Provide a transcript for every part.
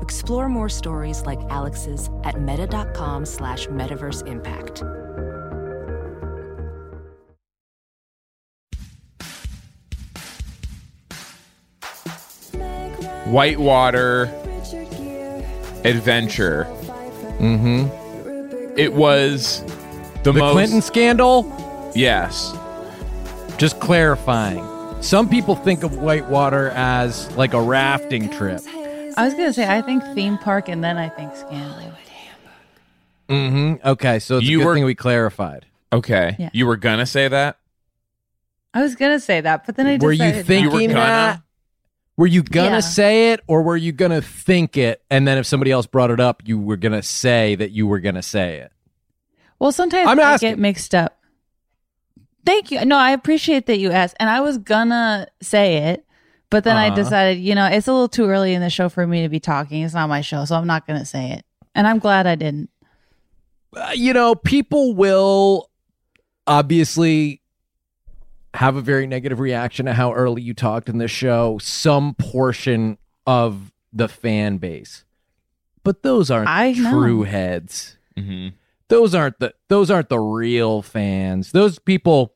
Explore more stories like Alex's at meta.com slash metaverse impact. Whitewater Adventure. Mm-hmm. It was the, The most. Clinton scandal. Yes. Just clarifying. Some people think of Whitewater as like a rafting trip. I was gonna say I think theme park and then I think scandal. Mm-hmm. Okay, so it's You a good were- thing we clarified. Okay. Yeah. You were gonna say that? I was gonna say that, but then I Were you decided not. thinking gonna? that? Were you gonna Yeah. say it, or were you gonna think it, and then if somebody else brought it up, you were gonna say that you were gonna say it? Well, sometimes I'm I asking. get mixed up. Thank you. No, I appreciate that you asked, and I was gonna say it, but then I Uh-huh. decided, you know, it's a little too early in the show for me to be talking. It's not my show, so I'm not gonna say it, and I'm glad I didn't. Uh, you know, people will obviously have a very negative reaction to how early you talked in the show. Some portion of the fan base, but those aren't I know. true heads. Mm-hmm. those aren't the those aren't the real fans. Those people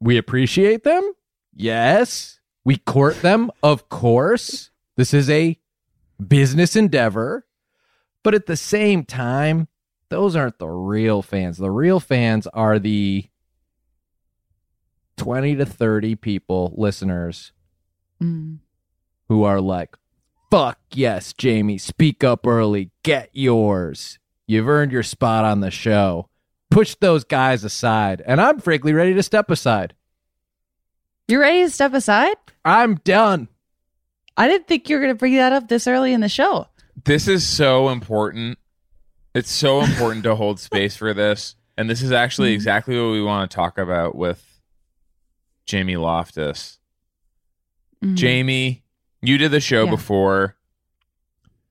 we appreciate them. Yes. We court them, of course. This is a business endeavor. But at the same time, those aren't the real fans. The real fans are the 20 to 30 people, listeners, Mm. who are like, fuck yes, Jamie, speak up early, get yours. You've earned your spot on the show. Push those guys aside. And I'm frankly ready to step aside. You ready to step aside? I'm done. I didn't think you were gonna bring that up this early in the show. This is so important. It's so important to hold space for this. And this is actually Mm-hmm. exactly what we want to talk about with Jamie Loftus. Mhm. Jamie, you did the show Yeah. before.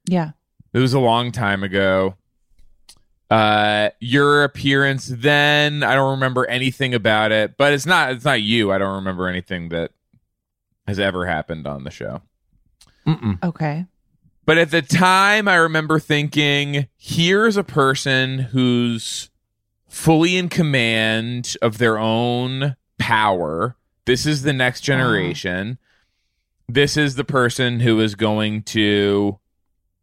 Yeah. It was a long time ago. Uh, your appearance then, I don't remember anything about it, but it's not it's not you. I don't remember anything that has ever happened on the show. Mm-mm. Okay. But at the time, I remember thinking, here's a person who's fully in command of their own power. This is the next generation. This is the person who is going to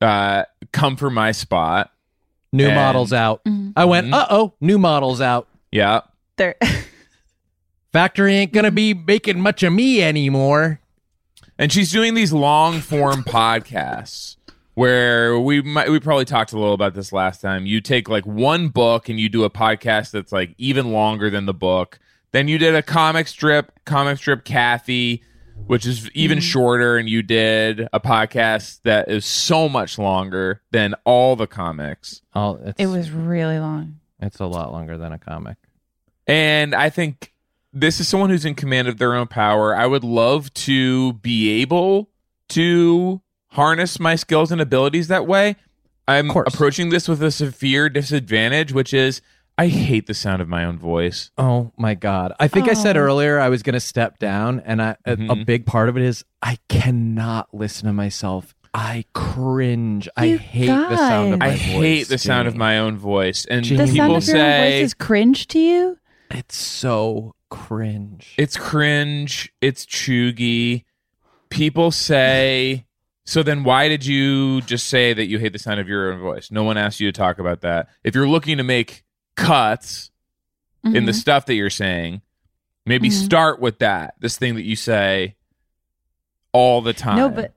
uh, come for my spot. New And- models out. Mhm. I went, uh oh, new models out. Yeah. There. Factory ain't going to be making much of me anymore. And she's doing these long form podcasts where we might we probably talked a little about this last time. You take like one book and you do a podcast that's like even longer than the book. Then you did a comic strip, comic strip Cathy, which is even mm-hmm. shorter, and you did a podcast that is so much longer than all the comics. Oh, it's, it was really long. It's a lot longer than a comic. And I think this is someone who's in command of their own power. I would love to be able to harness my skills and abilities that way. I'm approaching this with a severe disadvantage, which is I hate the sound of my own voice. Oh my god! I think I said Oh. earlier I was going to step down, and I, a, a Mhm. big part of it is I cannot listen to myself. I cringe. I You hate the sound of my voice. I voice. hate the sound of Jamie. my own voice. And The The people sound of your own say voice is cringe to you. It's so cringe. it's cringe, it's chuggy. People say so then why did you just say that you hate the sound of your own voice? No one asked you to talk about that. If you're looking to make cuts in the Mhm. stuff that you're saying, maybe Mhm. start with that. This thing that you say all the time. No, but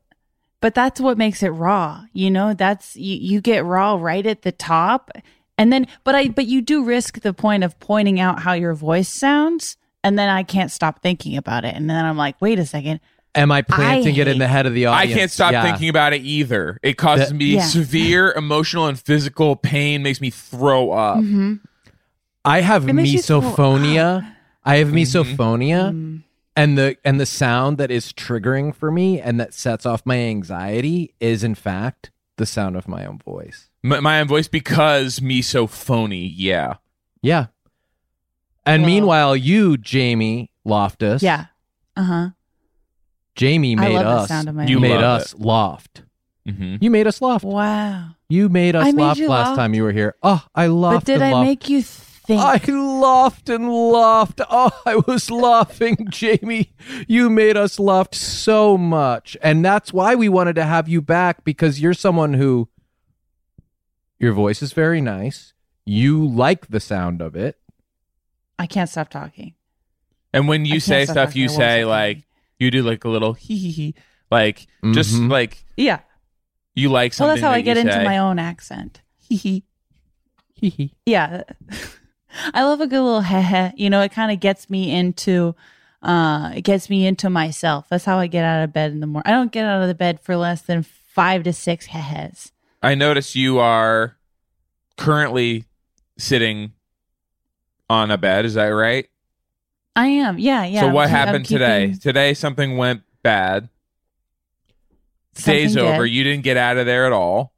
but that's what makes it raw. You know, that's you you get raw right at the top. And then but I but you do risk the point of pointing out how your voice sounds and then I can't stop thinking about it. And then I'm like, "Wait a second. Am I planting it in the head of the audience? I can't stop Yeah. thinking about it either. It causes That- me Yeah. severe emotional and physical pain, makes me throw up. Mm-hmm. I have It makes you throw misophonia. I have Mm-hmm. misophonia, Mm. and the and the sound that is triggering for me and that sets off my anxiety is in fact the sound of my own voice. My, my own voice because me so phony. Yeah. Yeah. And Well- meanwhile, you, Jamie Loftus, Yeah. Uh huh. Jamie made us. sound you made voice. us loft. hmm You made us loft. Wow. You made us I loft you last loft? time you were here. Oh, I lofted. But did I loft. make you think? I laughed and laughed. Oh, I was laughing, Jamie. You made us laugh so much. And that's why we wanted to have you back because you're someone who your voice is very nice. You like the sound of it. I can't stop talking. And when you say stop stuff, talking. you say like talking. you do like a little hee hee hee, like just Mhm. like Yeah. you like Well, that's how that I get you into my own accent. Hee hee. Hee hee. Yeah. I love a good little heh heh. You know, it kind of gets me into uh it gets me into myself. That's how I get out of bed in the morning. I don't get out of the bed for less than 5 to 6 heh hehs. I notice you are currently sitting on a bed. Is that right? I am. Yeah, yeah. so what I'm keep- I'm happened today? keeping Today something went bad. Day's something over. You didn't get out of there at all.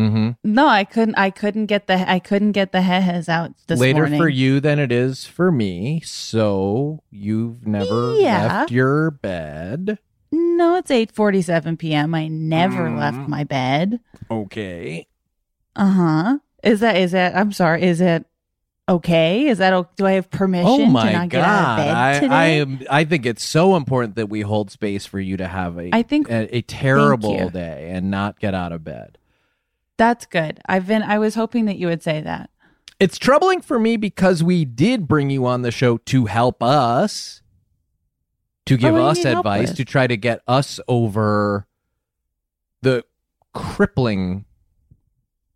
Mm-hmm. No, I couldn't I couldn't get the I couldn't get the heh hehs out this Later morning. for you than it is for me. So you've never Yeah. left your bed. No, it's 8:47 p.m. I never Mm. left my bed. Okay. Uh-huh. Is that is that I'm sorry, is it okay? Is that do I have permission Oh to my not get out of god! bed I, today? I am. I think it's so important that we hold space for you to have a I think- a, a terrible day and not get out of bed. That's good. I've been I was hoping that you would say that. It's troubling for me because we did bring you on the show to help us, to give what us advice, to try to get us over the crippling,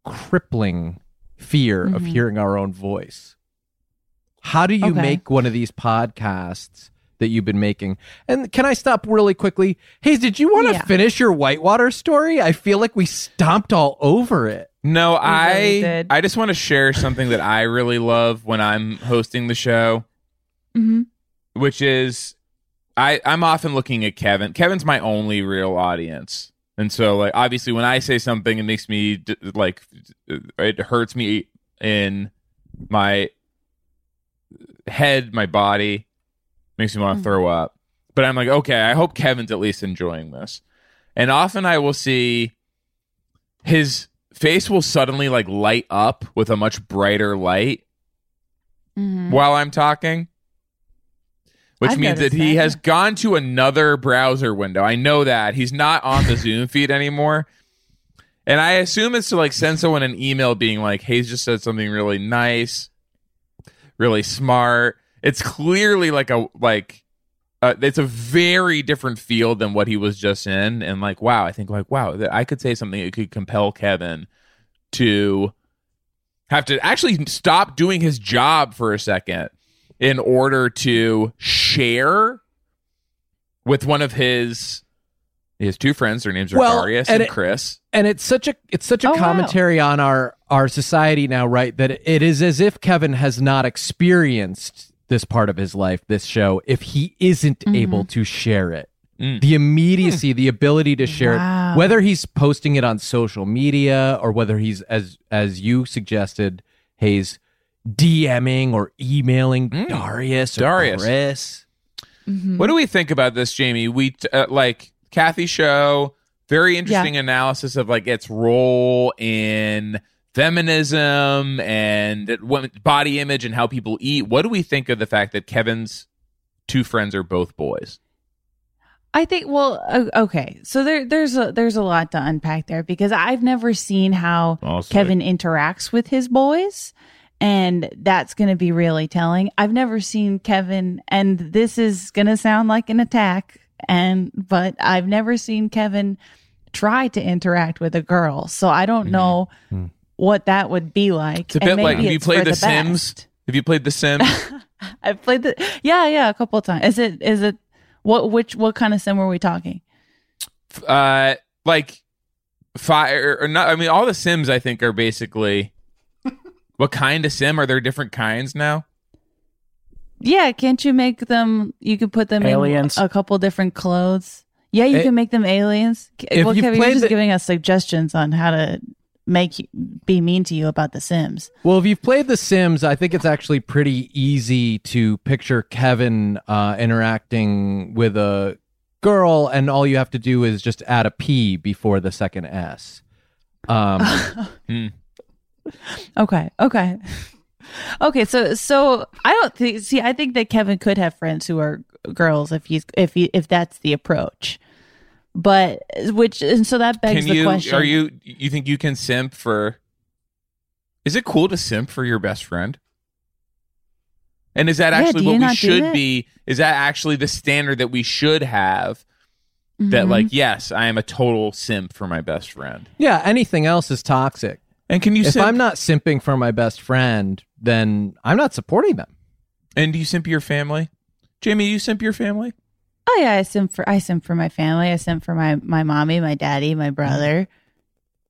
crippling fear of Mhm. hearing our own voice. How do you Okay. make one of these podcasts that you've been making? And can I stop really quickly? Hey, did you want to Yeah. finish your Whitewater story? I feel like we stomped all over it. No, I really did. I just want to share something that I really love when I'm hosting the show, Mm-hmm. which is I I'm often looking at Kevin. Kevin's my only real audience. And so like obviously when I say something it makes me like it hurts me in my head, my body, makes me want to Mhm. throw up. But I'm like, okay, I hope Kevin's at least enjoying this. And often I will see his face will suddenly like light up with a much brighter light Mm-hmm. while I'm talking. Which I've means that he that, has gone to another browser window. I know that. He's not on the Zoom feed anymore. And I assume it's to like send someone an email being like, Hayes just said something really nice, really smart. It's clearly like a like uh, it's a very different field than what he was just in. And like, wow, I think like, wow, I could say something that could compel Kevin to have to actually stop doing his job for a second in order to share with one of his his two friends. Their names are Well, Darius and and, it- Chris. and it's such a it's such a Oh, wow. commentary on our our society now right that it is as if kevin has not experienced this part of his life this show if he isn't Mhm. able to share it Mm. the immediacy the ability to share Wow. it whether he's posting it on social media or whether he's as as you suggested hayes dming or emailing Mm. darius or Darius. chris Mm-hmm. What do we think about this, Jamie? We uh, like Cathy show. Very interesting analysis of like its role in feminism and body image and how people eat. What do we think of the fact that Kevin's two friends are both boys? I think well okay. So there there's a there's a lot to unpack there because I've never seen how Also, Kevin interacts with his boys and that's going to be really telling. I've never seen Kevin and this is going to sound like an attack and but I've never seen Kevin try to interact with a girl. So I don't know Mhm. What that would be like. It's a And bit like maybe have you played The, the Sims? best. Have you played The Sims? I've played the yeah, yeah, a couple of times. Is it is it What which what kind of sim were we talking? Uh, like fire or not? I mean, all the Sims I think are basically. what kind of sim are there? Different kinds now. Yeah, can't you make them? You could put them Aliens. in a couple different clothes. Yeah, you Eh, can make them aliens. if well, you've Kevin, you're just the- giving us suggestions on how to make you, be mean to you about The Sims. Well, if you've played The Sims, I think it's actually pretty easy to picture Kevin uh, interacting with a girl, and all you have to do is just add a P before the second S. Um, Okay, okay, okay. So, so I don't think. See, I think that Kevin could have friends who are girls if he's if he if that's the approach. But which and so that begs Can the you? question: Are you? You think you can simp for? Is it cool to simp for your best friend? And is that Yeah, actually do what we should be? Is that actually the standard that we should have? That Mhm. like, yes, I am a total simp for my best friend. yeah, anything else is toxic. And can you if simp? I'm not simping for my best friend, then I'm not supporting them. and do you simp your family? Jamie, you simp your family? Oh yeah, I simp for I simp for my family. I simp for my my mommy, my daddy, my brother,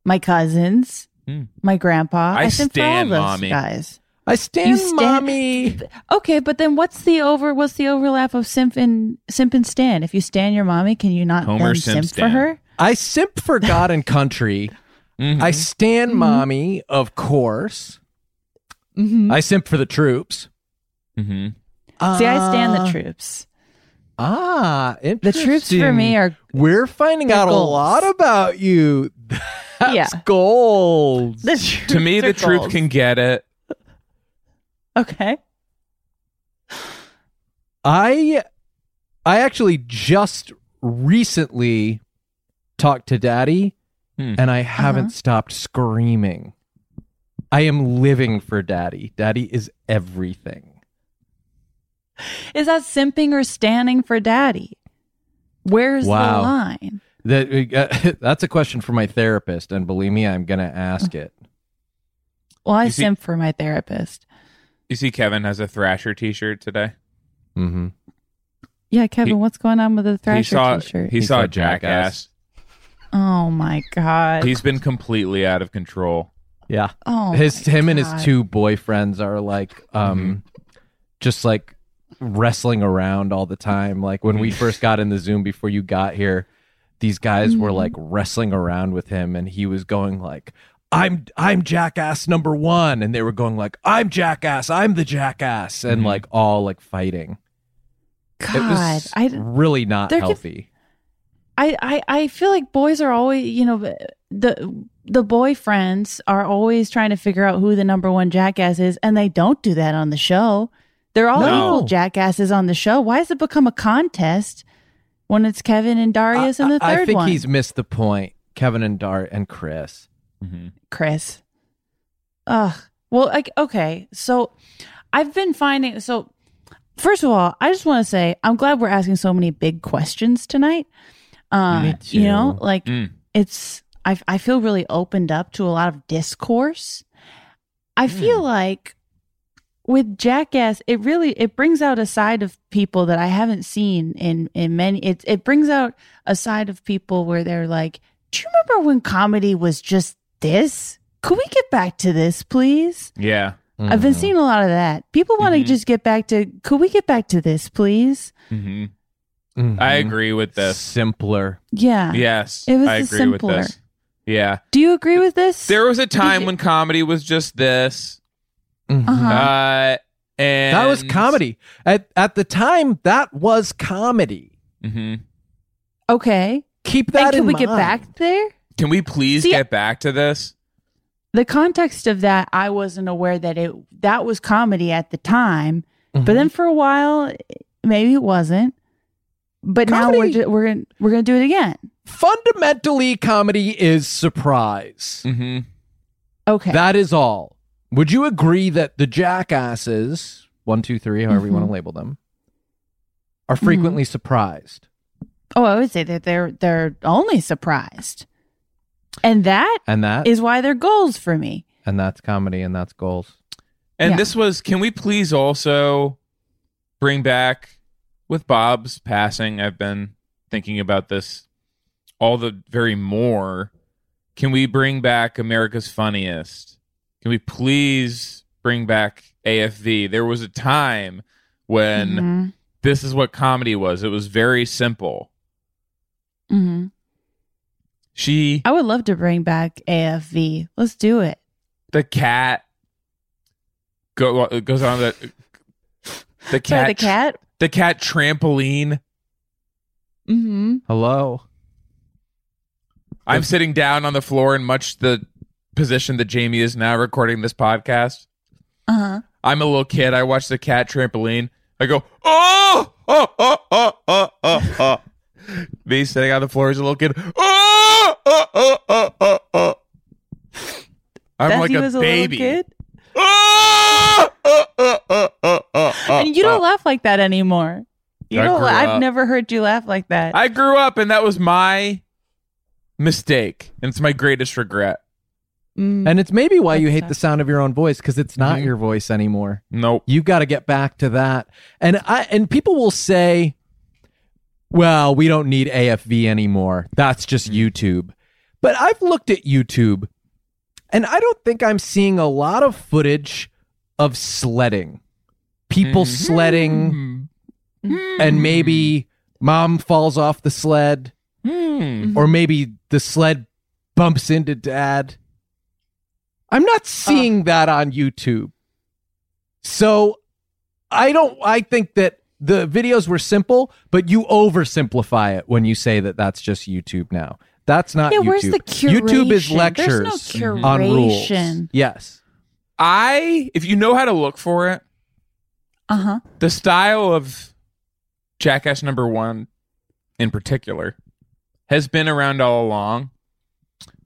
my cousins, Mm. my grandpa. I simp for all stan those mommy. guys. I stand You stand- mommy. Okay, but then what's the over? What's the overlap of simp and simp and stan? If you stand your mommy, can you not Homer then simp simp for her? I simp for God and country. Mhm. I stand mommy, of course. Mm-hmm. I simp for the troops. Mhm. See, I stand Uh, the troops. Ah, interesting. The troops for me are We're finding out goals. a lot about you. That's Yeah. goals. the To me, the are truth can get it. Okay. I I actually just recently talked to daddy Hmm. and I haven't stopped screaming. I am living for daddy. Daddy is everything. Is that simping or standing for daddy? Where's Wow. the line? That uh, that's a question for my therapist and believe me I'm going to ask it. Well, I You see- simp for my therapist. You see, Kevin has a Thrasher T-shirt today. Mhm. Yeah, Kevin, He- what's going on with the Thrasher he saw t-shirt? he, He saw saw Jackass. Jackass. oh my god. He's been completely out of control. Yeah. oh, his my him and his two boyfriends are like um just like wrestling around all the time. Like when we first got in the zoom before you got here these guys were like wrestling around with him and he was going like i'm i'm jackass number one and they were going like i'm jackass i'm the jackass and Mhm. like all like fighting. God, it was I, really not healthy. I, I, I feel like boys are always, you know, the the boyfriends are always trying to figure out who the number one jackass is, and they don't do that on the show. They're all No. equal jackasses on the show. Why has it become a contest when it's Kevin and Darius and the I, third I think one? he's missed the point kevin and dart and chris Mhm. Chris. Ugh. Well, like, okay. So I've been finding. So, first of all, I just want to say I'm glad we're asking so many big questions tonight. Uh, Me You know, like Mm. it's. I I feel really opened up to a lot of discourse. I feel like with Jackass, it really it brings out a side of people that I haven't seen in in many. It it brings out a side of people where they're like, "Do you remember when comedy was just this? Could we get back to this, please?" Yeah. I've been seeing a lot of that. People want to Mhm. just get back to. Could we get back to this, please? hmm Mhm. I agree with this. simpler Yeah. Yes, It was I agree simpler. with this. Yeah, Do you agree with this? there was a time when comedy was just this, Mhm. Uh-huh. uh, and That was comedy. At at the time, that was comedy. hmm okay. Keep And that could in we mind. get back there? Can we please See- get back to this? the context of that i wasn't aware that it that was comedy at the time Mhm. but then for a while maybe it wasn't but now we're Comedy- ju- we're gonna we're gonna do it again Fundamentally, comedy is surprise. hmm okay That is all. Would you agree that the jackasses, one, two, three, however you want to mm-hmm. label them, are frequently mm-hmm. surprised? oh i would say that they're they're only surprised and that And that is why they're goals for me and that's comedy and that's goals. And Yeah. this was. Can we please also bring back with Bob's passing, I've been thinking about this all the very more. Can we bring back America's Funniest? Can we please bring back AFV? There was a time when Mhm. this is what comedy was. It was very simple. Mhm. She, I would love to bring back AFV. Let's do it. the cat, go goes on the the cat, Sorry, the cat. the cat trampoline. Mm-hmm. Hello. I'm sitting down on the floor in much the position that Jamie is now recording this podcast. Uh huh. I'm a little kid. I watch the cat trampoline. I go, oh, oh, oh, oh, oh, oh, oh. Me sitting on the floor as a little kid. Oh, oh, oh, oh, oh, oh. I'm That's like a as a baby. little kid. Oh, oh, oh, oh, oh, oh, oh, and you don't oh. laugh like that anymore. You I don't. grew I've never heard you laugh like that. I grew up, and that was my mistake, and it's my greatest regret. Mm. And it's maybe why you hate tough. the sound of your own voice because it's not Mhm. your voice anymore. Nope. You've got to get back to that. And I and people will say, "Well, we don't need AFV anymore. That's just YouTube." But I've looked at YouTube and I don't think I'm seeing a lot of footage of sledding. People Mhm. sledding and maybe mom falls off the sled Hmm. or maybe the sled bumps into dad. I'm not seeing that on YouTube. So I don't I think that the videos were simple, but you oversimplify it when you say that that's just YouTube now. That's not yeah, YouTube. where's the curation? YouTube is lectures no on rules. Yes. I, if you know how to look for it, Uh huh. the style of Jackass number one in particular has been around all along.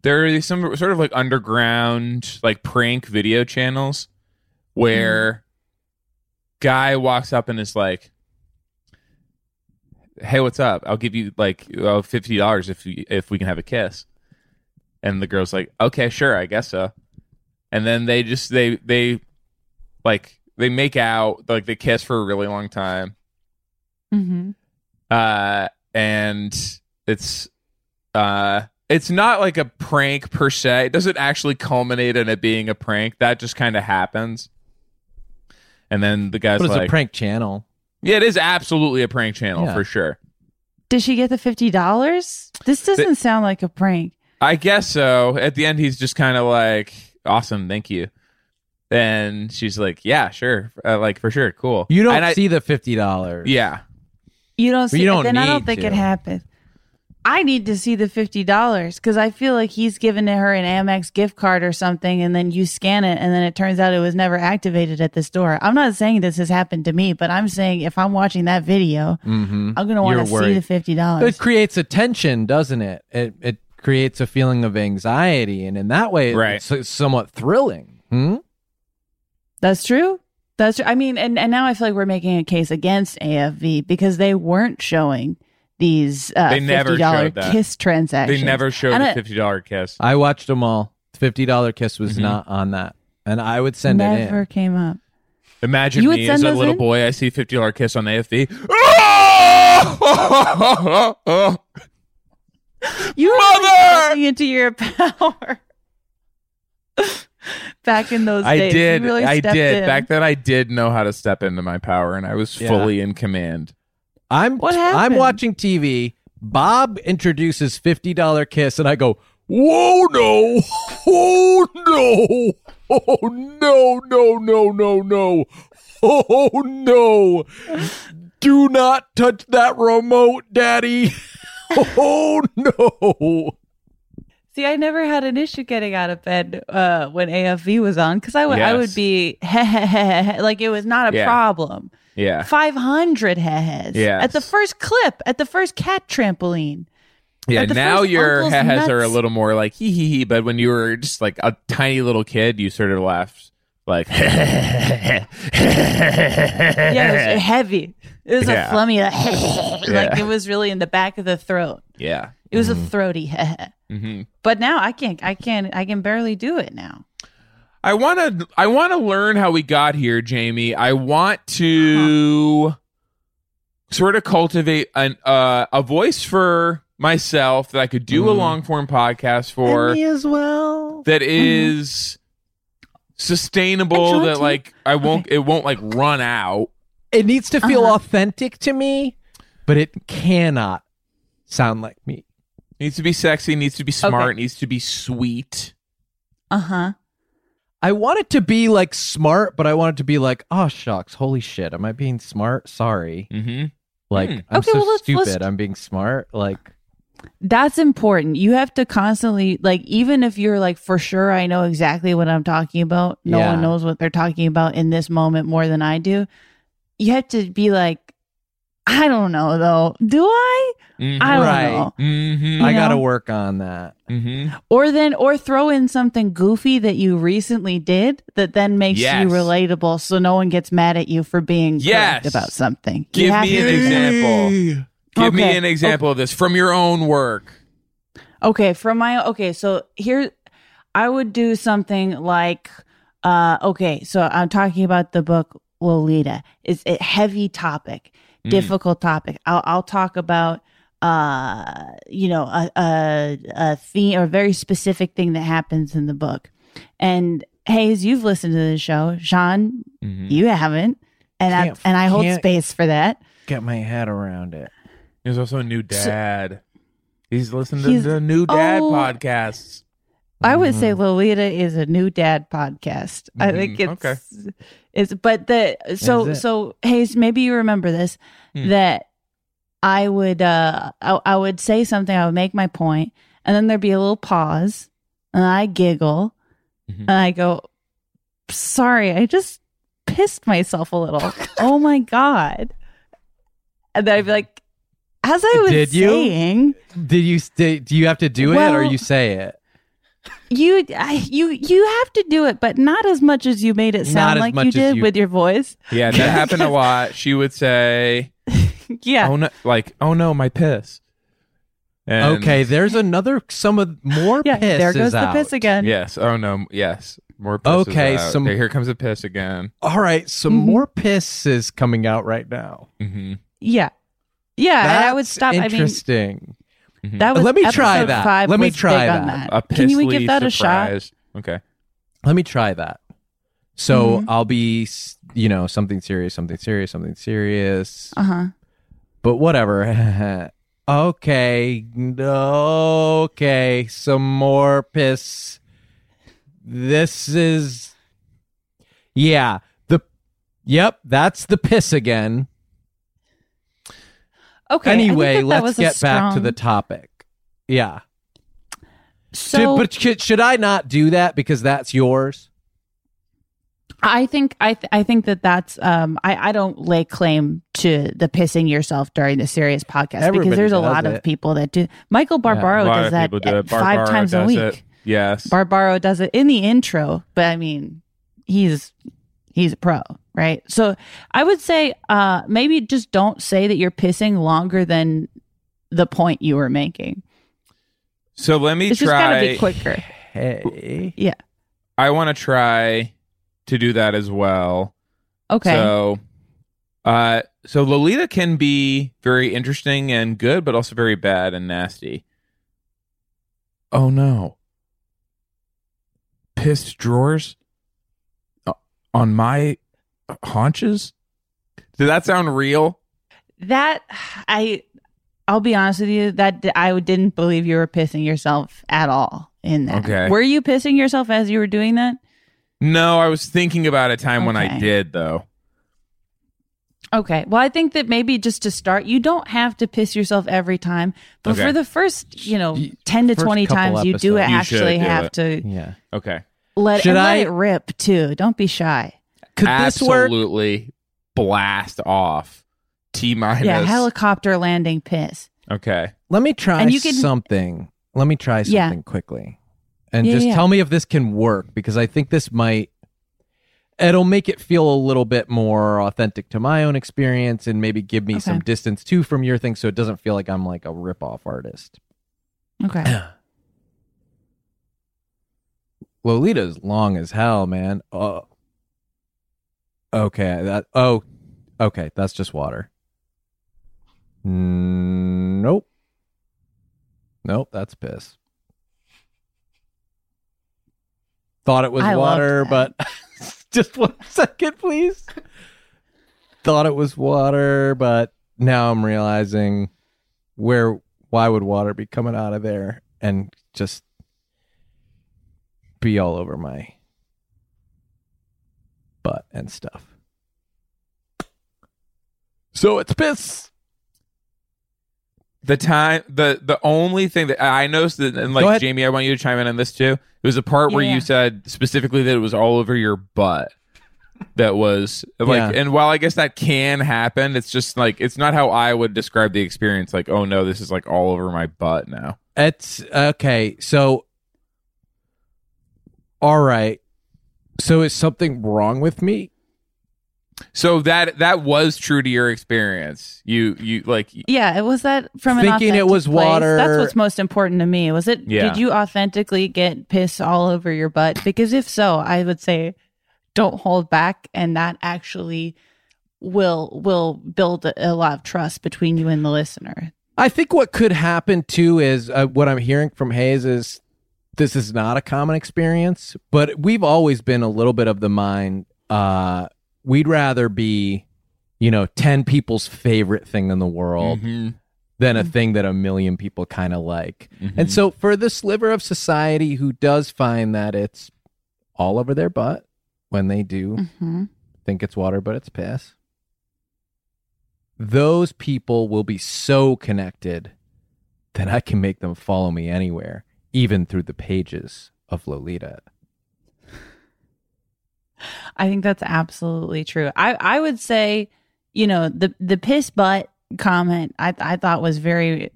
There are some sort of like underground, like prank video channels where guy walks up and is like, "Hey, what's up? I'll give you like fifty dollars if we, if we can have a kiss." And the girl's like, "Okay, sure, I guess so." And then they just they they like they make out like they kiss for a really long time Mm-hmm. uh and it's uh it's not like a prank per se it doesn't actually culminate in it being a prank that just kind of happens and then the guy's But it's like a prank channel. yeah it is absolutely a prank channel Yeah. for sure Did she get the fifty dollars? This doesn't sound like a prank. i guess so at the end he's just kind of like awesome thank you and she's like yeah sure uh, like for sure cool You don't And I- see the fifty dollars. yeah You don't see. you don't then I don't need think to. it happens. I need to see the fifty dollars because I feel like he's given to her an Amex gift card or something, and then you scan it, and then it turns out it was never activated at the store. I'm not saying this has happened to me, but I'm saying if I'm watching that video, Mm-hmm. I'm gonna want to see the fifty dollars. It creates a tension, doesn't it? It it creates a feeling of anxiety, and in that way, Right. it's s- somewhat thrilling. Hmm? That's true. That's true. I mean, and, and now I feel like we're making a case against AFV because they weren't showing these uh, They never fifty dollar showed that. kiss transactions. they never showed And the fifty dollar kiss I watched them all. Fifty dollar kiss was Mhm. not on that, and I would send it never came up. Imagine You me as a little in? boy. I see fifty dollar kiss on AFV. You were Mother! really stepping into your power. Back in those I days, did. You really I stepped did. in. Back then, I did know how to step into my power, and I was Yeah. fully in command. I'm What I'm watching TV. Bob introduces fifty dollar kiss, and I go, "Whoa, no! Oh no! Oh no! No! No! No! No! Oh no! Do not touch that remote, Daddy! Oh no!" See, I never had an issue getting out of bed uh, when AFV was on because I would I would be like it was not a Yeah. problem. Yeah. Five hundred heads. Yes. At the first clip, at the first cat trampoline. Yeah. Now your has are a little more like hee hee hee, but when you were just like a tiny little kid, you sort of laughed like. Yeah, it was heavy. It was Yeah. a flummy, like Yeah. it was really in the back of the throat. yeah. It was a throaty. hmm but now I can't. I can't. I can barely do it now. I want to. I want to learn how we got here, Jamie. I want to sort of cultivate an uh, a voice for myself that I could do a long form podcast for me as well. that is sustainable that too. like I won't it won't like run out. It needs to feel Uh-huh. authentic to me, but it cannot sound like me. needs to be sexy, needs to be smart, Okay. needs to be sweet. Uh huh. I want it to be like smart, but I want it to be like, oh shucks, holy shit, am I being smart? Sorry. Mm-hmm. Like Hmm. I'm Okay, so well, let's- stupid. let's- I'm being smart. Like That's important. You have to constantly like even if you're like for sure I know exactly what I'm talking about. No Yeah. one knows what they're talking about in this moment more than I do. You have to be like I don't know though. Do I? Mhm. I don't Right. know. Mm-hmm. I got to work on that. Mm-hmm. Or then or throw in something goofy that you recently did that then makes Yes. you relatable so no one gets mad at you for being Yes. about something. Give me to an do example. Give me an example of this from your own work. Okay, from my okay, so here I would do something like uh okay, so I'm talking about the book Lolita. It's a heavy topic, Mm. difficult topic. I'll I'll talk about uh you know a a a theme or a very specific thing that happens in the book. And Hayes, you've listened to the show. Sean, Mhm. you haven't. And I Can't- and I hold space for that. Get my head around it. There's also a new dad. He's listening to He's- the new dad oh. podcasts. I would say Lolita is a new dad podcast. I think Mhm, it's okay. It's but the so so Hayes, maybe you remember this Hmm. that I would uh I, I would say something, I would make my point, and then there'd be a little pause, and I giggle, Mhm. and I go, "Sorry, I just pissed myself a little. oh my god!" And then I'd be like, "As I was Did you? saying." Did you stay, do you have to do it or you say it? You, I, you, you have to do it, but not as much as you made it sound like you did you- with your voice. Yeah, that happened a lot. She would say, Yeah, "Oh no!" Like, "Oh no, my piss." And- okay, there's another some of more yeah. piss There goes the out. piss again. Yes. Oh no. Yes. More. Piss is Okay, out. some- There- here comes a piss again. All right, some Mhm. more piss is coming out right now. hmm yeah, yeah. and I would That's stop. I mean, Interesting. that was Let me try that. Five Let me try big on that. A Can you give that a shot? Okay. Let me try that. So Mhm. I'll be, you know, something serious, something serious, something serious. Uh huh. But whatever. okay. Okay. Some more piss. This is. Yeah. The. Yep. That's the piss again. Okay. Anyway, that that let's was a get back to the topic. Yeah. So Should- but should, should I not do that because that's yours? I think I th- I think that that's um I I don't lay claim to the pissing yourself during the serious podcast Everybody because there's a lot it. of people that do. Michael Barbaro a lot does that do it. five times a week. it. Yes. Barbaro does it in the intro, but I mean, he's he's a pro, right? So I would say uh maybe just don't say that you're pissing longer than the point you were making. so let me It's just try. gotta be quicker. Hey. Yeah. I want to try to do that as well. Okay. So, uh, so Lolita can be very interesting and good, but also very bad and nasty. Oh no! Pissed drawers uh, on my haunches. Did that sound real? that I I'll be honest with you that I didn't believe you were pissing yourself at all in that. Okay. Were you pissing yourself as you were doing that? No, I was thinking about a time when I did though. Okay. Well, I think that maybe just to start, you don't have to piss yourself every time, but Okay. for the first, you know, 10 to first 20 couple times you do. You actually do have it. to Yeah. Okay, let, Should and let it rip too. Don't be shy. Could this absolutely blast off. T minus. Yeah, helicopter landing piss. okay. Let me try And you can- something. Let me try something Yeah. quickly. And Yeah, just yeah. tell me if this can work because I think this might it'll make it feel a little bit more authentic to my own experience and maybe give me some distance too from your thing so it doesn't feel like I'm like a rip-off artist. Okay. Lolita's long as hell, man. Oh. Okay, that oh okay, that's just water. Mm, nope. Nope, that's piss. Thought it was I water, but just one second, please. Thought it was water, but now I'm realizing where why would water be coming out of there and just be all over my butt and stuff. So it's piss. The time, the the only thing that I noticed, that, and like. Jamie, I want you to chime in on this too. It was a part where Yeah. you said specifically that it was all over your butt. That was like, Yeah. and while I guess that can happen, it's just like it's not how I would describe the experience. Like, oh no, this is like all over my butt now. It's okay. So, all right. So, is something wrong with me? So that that was true to your experience. You you like Yeah, it was that from an Thinking it was place. water- That's what's most important to me. Was it? Yeah. Did you authentically get piss all over your butt? Because if so, I would say don't hold back, and that actually will will build a, a lot of trust between you and the listener. I think what could happen too is uh, what I'm hearing from Hayes is this is not a common experience, but we've always been a little bit of the mind. Uh, we'd rather be, you know, 10 people's favorite thing in the world Mhm. than a thing that a million people kind of like. Mhm. And so for the sliver of society who does find that it's all over their butt when they do Mm-hmm. think it's water, but it's piss. Those people will be so connected that I can make them follow me anywhere, even through the pages of Lolita. I think that's absolutely true. I I would say, you know, the the piss butt comment I I thought was very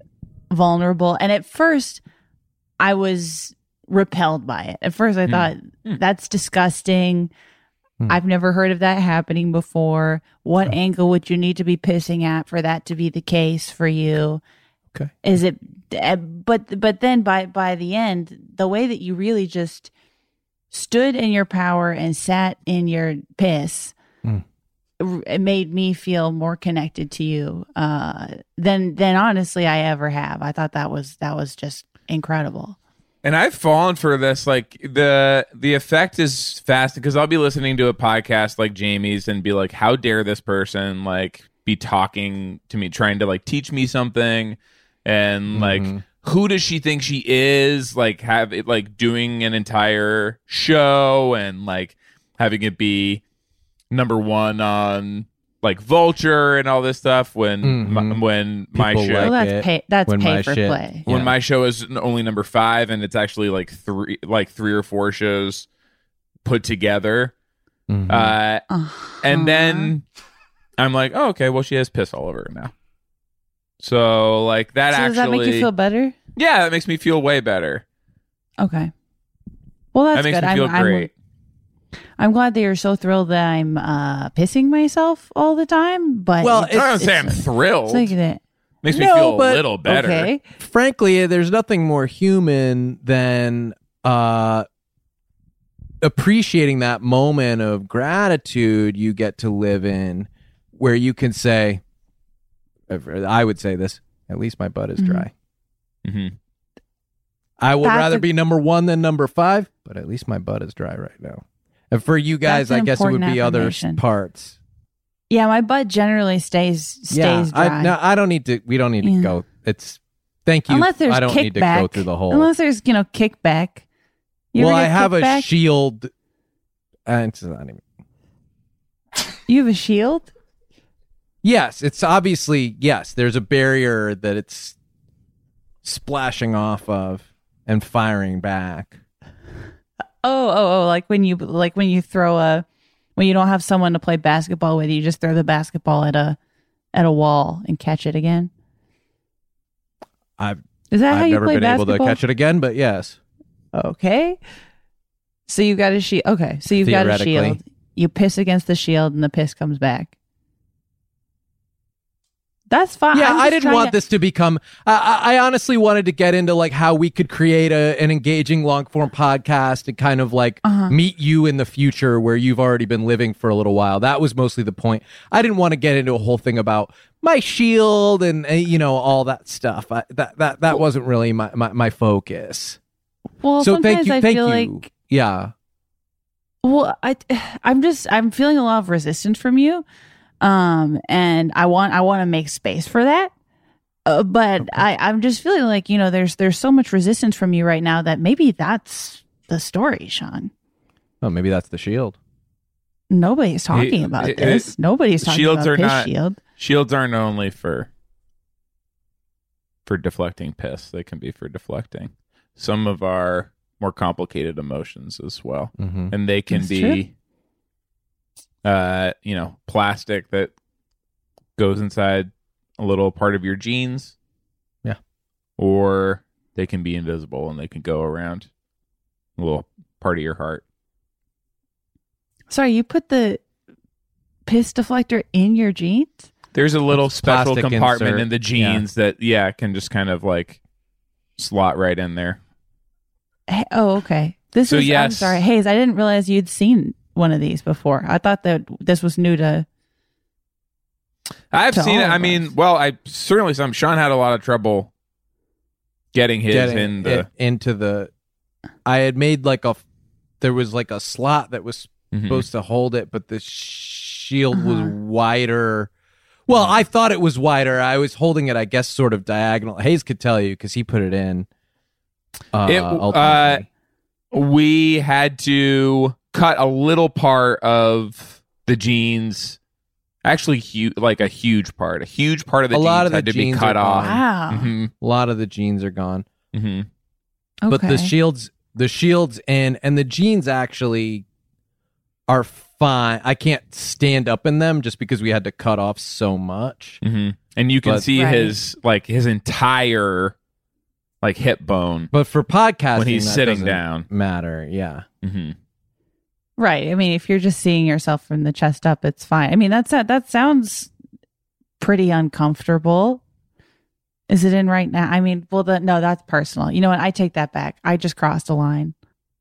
vulnerable, and at first I was repelled by it. At first, I Hmm. thought that's disgusting. Hmm. I've never heard of that happening before. What angle would you need to be pissing at for that to be the case for you? Okay. Is it? uh, But but then by by the end, the way that you really just stood in your power and sat in your piss Mm. it made me feel more connected to you uh than than honestly I ever have. I thought that was that was just incredible. And I've fallen for this. Like the the effect is fast because I'll be listening to a podcast like Jamie's and be like, "How dare this person like be talking to me, trying to like teach me something?" And like, Mhm. who does she think she is? Like, have it like doing an entire show and like having it be number one on like Vulture and all this stuff when my, Mhm. when my show like well, that's it pay that's when pay for shit- play. when Yeah. my show is only number five and it's actually like three like three or four shows put together Mhm. uh Uh-huh. and then i'm like oh okay well she has piss all over her now so like that so actually does that make you feel better? yeah that makes me feel way better Okay. Well, that's that makes good. me I'm, feel I'm- great I'm glad that you're so thrilled that I'm uh, pissing myself all the time. But Well, it's, i don't say i'm thrilled it's like that. makes me No, feel a but- little better Okay. Frankly, there's nothing more human than uh, appreciating that moment of gratitude you get to live in where you can say, I would say this, at least my butt is Mhm. dry. hmm I would That's rather a- be number one than number five, but at least my butt is dry right now. And for you guys, I guess it would be other parts. Yeah, my butt generally stays stays yeah, dry. I, no, I don't need to. We don't need to Yeah. go. It's thank you. Unless there's I don't need to kickback. go through the whole. Unless there's you know kickback. You well, I get have a shield. Uh, it's not even. You have a shield. Yes, it's obviously yes. There's a barrier that it's splashing off of and firing back. Oh, oh, oh! Like when you like when you throw a when you don't have someone to play basketball with, you just throw the basketball at a at a wall and catch it again. I've Is that how I've you never play been able to catch it again, but yes. Okay. So you've got a shield. Okay, so you've got a shield. You piss against the shield, and the piss comes back. That's fine. yeah, I didn't want to- this to become. I honestly wanted to get into like how we could create a, an engaging long form podcast and kind of like Uh-huh. meet you in the future where you've already been living for a little while. That was mostly the point. I didn't want to get into a whole thing about my shield and uh, you know all that stuff. I, that that that wasn't really my my, my focus. Well, so thank you, I thank feel you. like yeah. Well, I, I'm just, I'm feeling a lot of resistance from you, um, and I want, I want to make space for that. Uh, but I, I'm just feeling like you know, there's, there's so much resistance from you right now that maybe that's the story, Sean. Oh, maybe that's the shield. Nobody's talking It- about it- this. Nobody's talking shields about are his not- shield. Shields aren't only for for deflecting piss; they can be for deflecting some of our more complicated emotions as well, Mm-hmm. and they can That's be, uh, you know, plastic that goes inside a little part of your jeans. Yeah. or they can be invisible and they can go around a little part of your heart. Sorry, you put the piss deflector in your jeans. There's a little It's special compartment insert. in the jeans that yeah can just kind of like slot right in there. Hey, oh, okay. This So, is. I'm sorry, Hayes. I didn't realize you'd seen one of these before. I thought that this was new to. I've To seen it. all of I mean, well, I certainly some. Sean had a lot of trouble getting his Getting in the. into the. I had made like a. There was like a slot that was Mhm. supposed to hold it, but the shield was Uh-huh. wider. Well, I thought it was wider. I was holding it, I guess, sort of diagonal. Hayes could tell you because he put it in. Uh, It, uh, we had to cut a little part of the jeans. Actually, hu- like a huge part. A huge part of the A jeans lot of the had to be jeans cut are off. gone. Wow. hmm a lot of the jeans are gone, hmm but the Okay. shields, the shields, and and the jeans actually are fine. I can't stand up in them just because we had to cut off so much. hmm And you can But- see Right. his like his entire like hip bone But for podcasting, when he's that sitting doesn't down. matter. Yeah. hmm Right. I mean, if you're just seeing yourself from the chest up, it's fine. I mean, that's that. That sounds pretty uncomfortable. Is it in right now? I mean, well, the, no, that's personal. You know what? I take that back. I just crossed a line.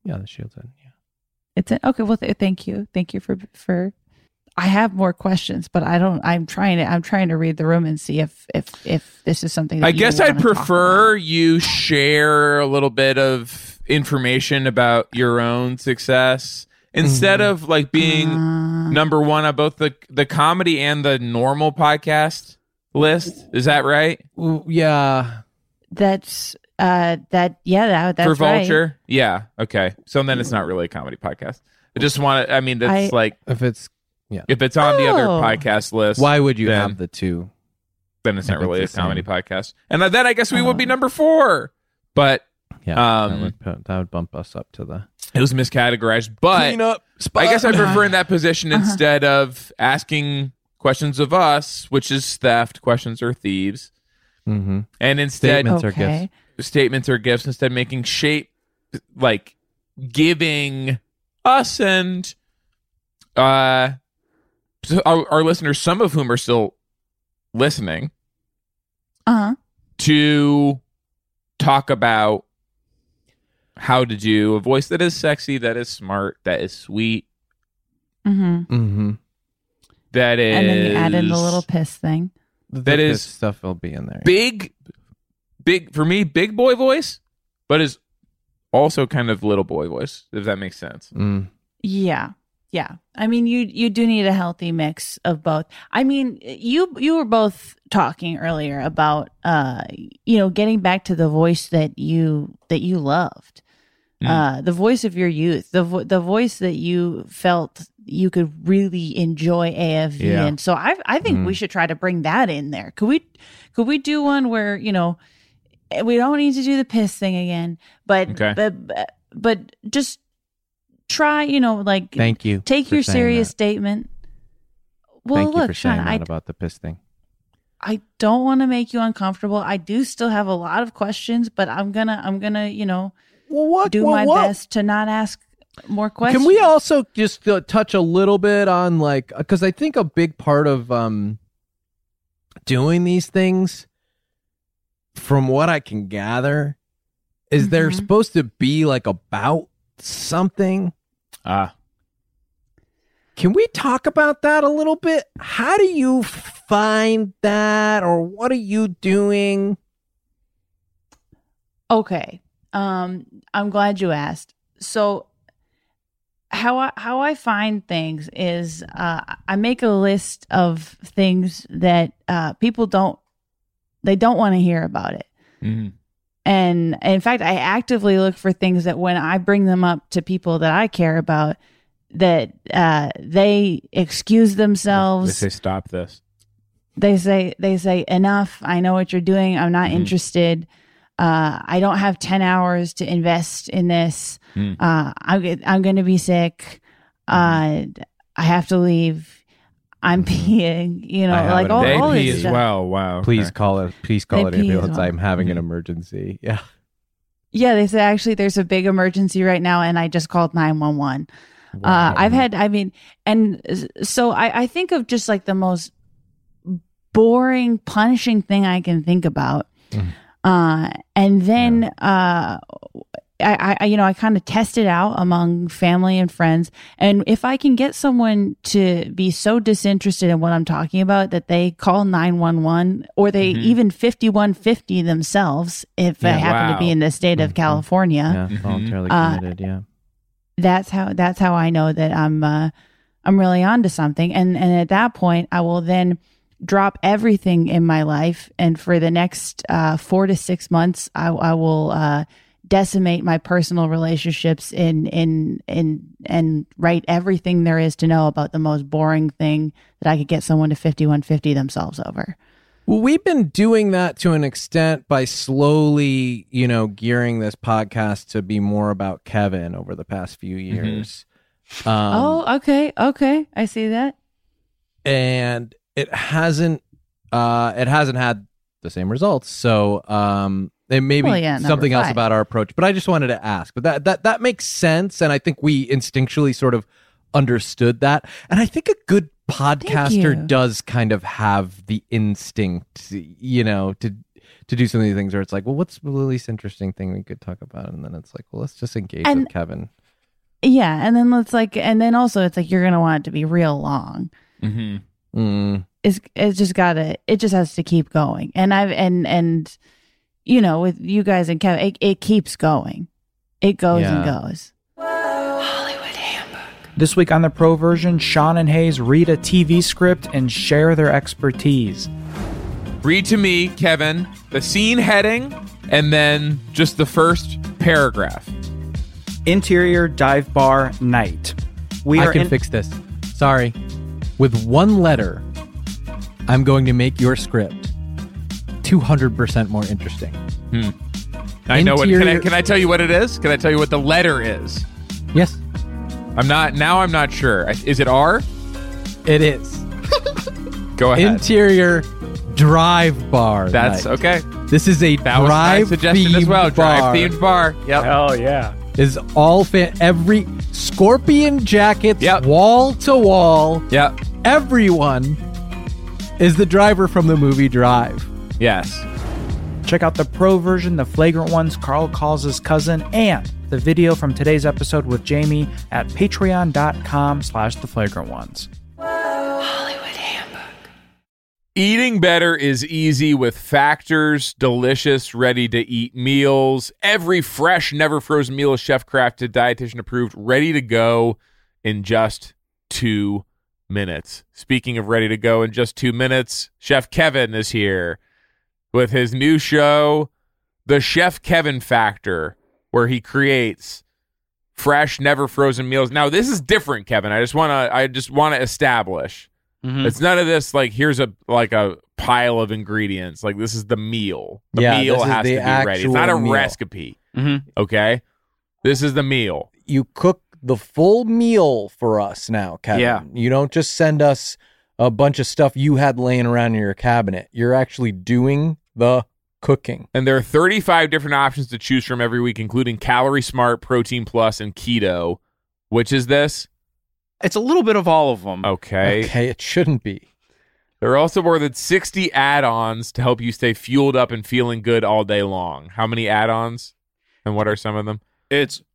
Yeah, the shield's in. Yeah. It's in, okay. Well, th- thank you. Thank you for for. I have more questions, but I don't. I'm trying to. I'm trying to read the room and see if if if this is something. That I you guess I'd prefer you share a little bit of information about your own success instead of like being Uh, number one on both the the comedy and the normal podcast list. Is that right yeah. that's uh that yeah that that's for right. Vulture? Yeah. Okay. So then it's not really a comedy podcast. I just want to. I mean, that's I- like If it's yeah if it's on the other Oh. podcast list. why would you then- have the two? then it's not really a it's same. comedy podcast. And then I guess we would be Oh. number four. But Yeah, Um, that, would put, that would bump us up to the it was miscategorized. But up. I guess I prefer in that position Uh-huh. instead of asking questions of us, which is theft, questions or thieves, hmm and instead Statements or Okay. gifts. statements or gifts, instead making shape like giving us and uh our, our listeners, some of whom are still listening, Uh huh. to talk about how to do a voice that is sexy, that is smart, that is sweet, Mm-hmm. Mm-hmm. that is And then you add in the little piss thing. That is- stuff will be in there. big, big for me, big boy voice, but is also kind of little boy voice. If that makes sense. Mm. Yeah. Yeah. I mean you you do need a healthy mix of both. I mean, you you were both talking earlier about uh you know, getting back to the voice that you that you loved. Mm. Uh the voice of your youth, the vo- the voice that you felt you could really enjoy AFV Yeah. and so I I think we Mm. should try to bring that in there. Could we could we do one where, you know, we don't need to do the piss thing again, but Okay. but but just try, you know, like Thank you. take your serious that. statement. Well, Thank you look, for Sean, saying I, about the piss thing. I don't want to make you uncomfortable. I do still have a lot of questions, but I'm gonna I'm gonna you know Well, what? do my best to not ask more questions. Can we also just uh, touch a little bit on like because I think a big part of um doing these things, from what I can gather, is they're Mhm. supposed to be like about something. Ah, Can we talk about that a little bit? How do you find that, or what are you doing? Okay. Um, I'm glad you asked. So how I how I find things is uh, I make a list of things that uh, people don't they don't want to hear about it. Mhm. And in fact, I actively look for things that when I bring them up to people that I care about, that uh, they excuse themselves. They say stop this. they say they say enough i know what you're doing i'm not Mhm. interested uh, i don't have 10 hours to invest in this Mm. uh, I'm, I'm going to be sick uh, i have to leave i'm peeing you know I have like it all, they all pee this as stuff. well. Wow. Please Okay. call it. Please call They it pee as ambulance. well. I'm having an emergency. Yeah. yeah they say actually there's a big emergency right now and i just called 911 uh, i've had i mean and s- so I, I think of just like the most boring punishing thing i can think about Mhm. uh, and then uh, I, I you know i kind of test it out among family and friends and if i can get someone to be so disinterested in what i'm talking about that they call 911 or they Mhm. even 5150 themselves if they Yeah, happen to be in the state of Mhm. california Yeah. Mhm. Voluntarily Uh, committed. Yeah. that's how that's how I know that I'm uh, I'm really onto something. And and at that point, I will then drop everything in my life, and for the next uh, four to six months, I, I will uh, decimate my personal relationships in in in and write everything there is to know about the most boring thing that I could get someone to fifty one fifty themselves over. Well, we've been doing that to an extent by slowly, you know, gearing this podcast to be more about Kevin over the past few years. Um, oh, okay, okay, I see that. and it hasn't, uh, it hasn't had the same results. So, um, it may be Well, yeah, number something else about our approach, but I just wanted to ask. But that that that makes sense, and I think we instinctually sort of understood that. And I think a good podcaster does kind of have the instinct, you know, to to do some of these things where it's like, well, what's the least interesting thing we could talk about? And then it's like, well, let's just engage And- with Kevin. Yeah, and then let's like, and then also it's like you're gonna want it to be real long. Mhm. Mm. it's it's just gotta it just has to keep going and i've and and you know with you guys and kevin it, it keeps going it goes and Yeah. goes This week on the pro version, Sean and Hayes read a TV script and share their expertise. Read to me, Kevin, the scene heading and then just the first paragraph. Interior dive bar night. We I are can in- fix this. Sorry. With one letter, I'm going to make your script 200% more interesting. Hmm. I know what can I, can I tell you what it is? Can I tell you what the letter is? Yes, I'm not now I'm not sure. Is it R? it is. Go ahead. Interior drive bar. That's night. okay. This is a That was my drive suggestion as well. Drive bar. themed bar. Yep. Hell yeah. is all fan every scorpion jackets Yep. wall to wall. Yep. Everyone is the driver from the movie Drive. Yes. Check out the pro version, the flagrant ones Carl calls his cousin, and the video from today's episode with Jamie at patreon.com slash the flagrant ones. Hollywood Handbook. Eating better is easy with Factors delicious, ready to eat meals. Every fresh, never frozen meal is chef crafted, dietitian approved, ready to go in just two minutes. Speaking of ready to go in just two minutes, Chef Kevin is here with his new show, The Chef Kevin Factor, where he creates fresh, never frozen meals. Now, this is different, Kevin. I just want to I just want to establish Mm-hmm. it's none of this like here's a like a pile of ingredients. Like this is the meal. The Yeah, meal has the to be ready. It's not a meal. recipe. Mhm. Okay. This is the meal. You cook the full meal for us now, Kevin. Yeah. You don't just send us a bunch of stuff you had laying around in your cabinet. You're actually doing the cooking. And there are 35 different options to choose from every week, including Calorie Smart, Protein Plus, and Keto. Which is this? It's a little bit of all of them. Okay. Okay, it shouldn't be. There are also more than 60 add-ons to help you stay fueled up and feeling good all day long. How many add-ons? And what are some of them? It's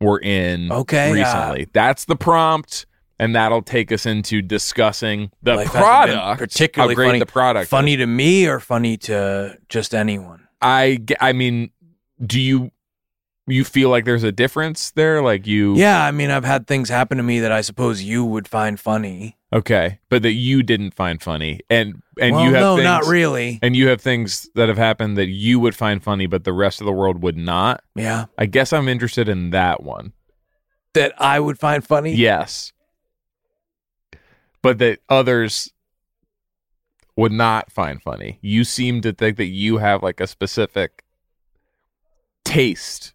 were in Okay, uh, recently. That's the prompt. And that'll take us into discussing the product, particularly how great funny. the product is. Funny to me or funny to just anyone? I I mean, do you you feel like there's a difference there? Like you, Yeah, I mean, I've had things happen to me that I suppose you would find funny. Okay, but that you didn't find funny, and and well, you have no, things, not really. and you have things that have happened that you would find funny, but the rest of the world would not. Yeah, I guess I'm interested in that one. that I would find funny. Yes, but that others would not find funny. You seem to think that you have like a specific taste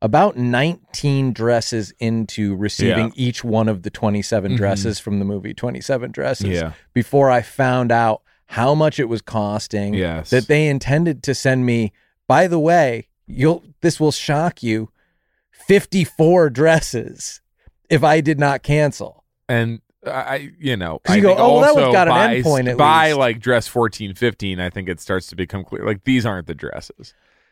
about 19 dresses into receiving Yeah. each one of the 27 Mhm. dresses from the movie 27 Dresses Yeah. before I found out how much it was costing. Yes. That they intended to send me, by the way, you'll this will shock you, 54 dresses if I did not cancel. and I, you know, I you go, "Oh, well, that one's got an by, endpoint at by least." like dress 14, 15, I think it starts to become clear. Like these aren't the dresses.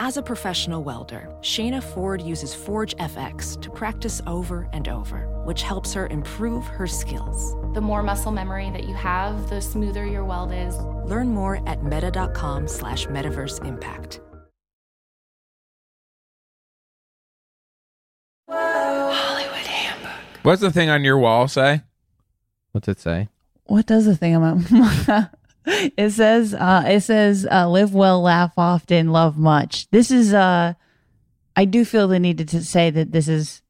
As a professional welder, Shayna Ford uses Forge FX to practice over and over, which helps her improve her skills. The more muscle memory that you have, the smoother your weld is. Learn more at meta.com slash metaverse impact. What's the thing on your wall say? What's it say? What does the thing about? it says, uh, it says, uh, live well, laugh often, love much. This is, uh, I do feel the need to say that this is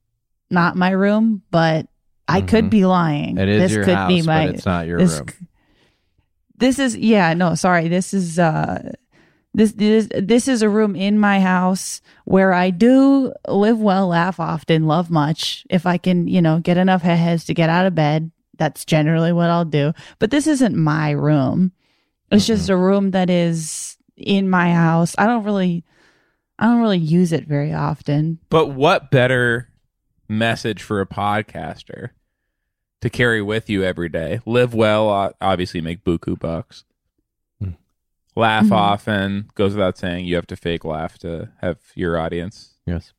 not my room, but I could Mhm. be lying. It is this your could house, be my, but it's not your this, room. This is, yeah, no, sorry. This is, uh, this, this this is a room in my house where I do live well, laugh often, love much. If I can, you know, get enough heads to get out of bed, that's generally what I'll do. But this isn't my room. It's just a room that is in my house. I don't really I don't really use it very often. But what better message for a podcaster to carry with you every day? Live well, obviously make buku bucks. Laugh Mhm. often goes without saying. You have to fake laugh to have your audience Yes.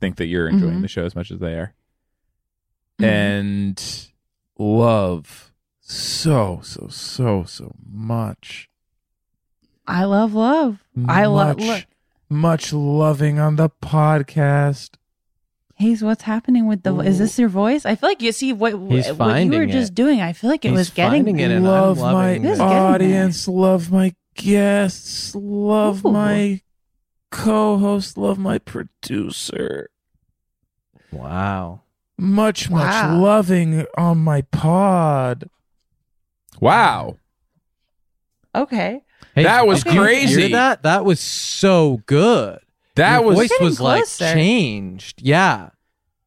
think that you're enjoying Mhm. the show as much as they are. Mhm. And love so, so, so, so much. I love love. I love Much, much loving on the podcast. Hayes, what's happening with the is this your voice? I feel like you see what what you were finding just doing. I feel like it He's was getting finding it and love I'm my This it. audience, love my guests, love Ooh. my co-host, love my producer. Wow. Much, much Wow. loving on my pod. Wow. Okay. Hey, That was did you hear crazy. that that was so good. That Your was voice Getting was like closer. changed. Yeah.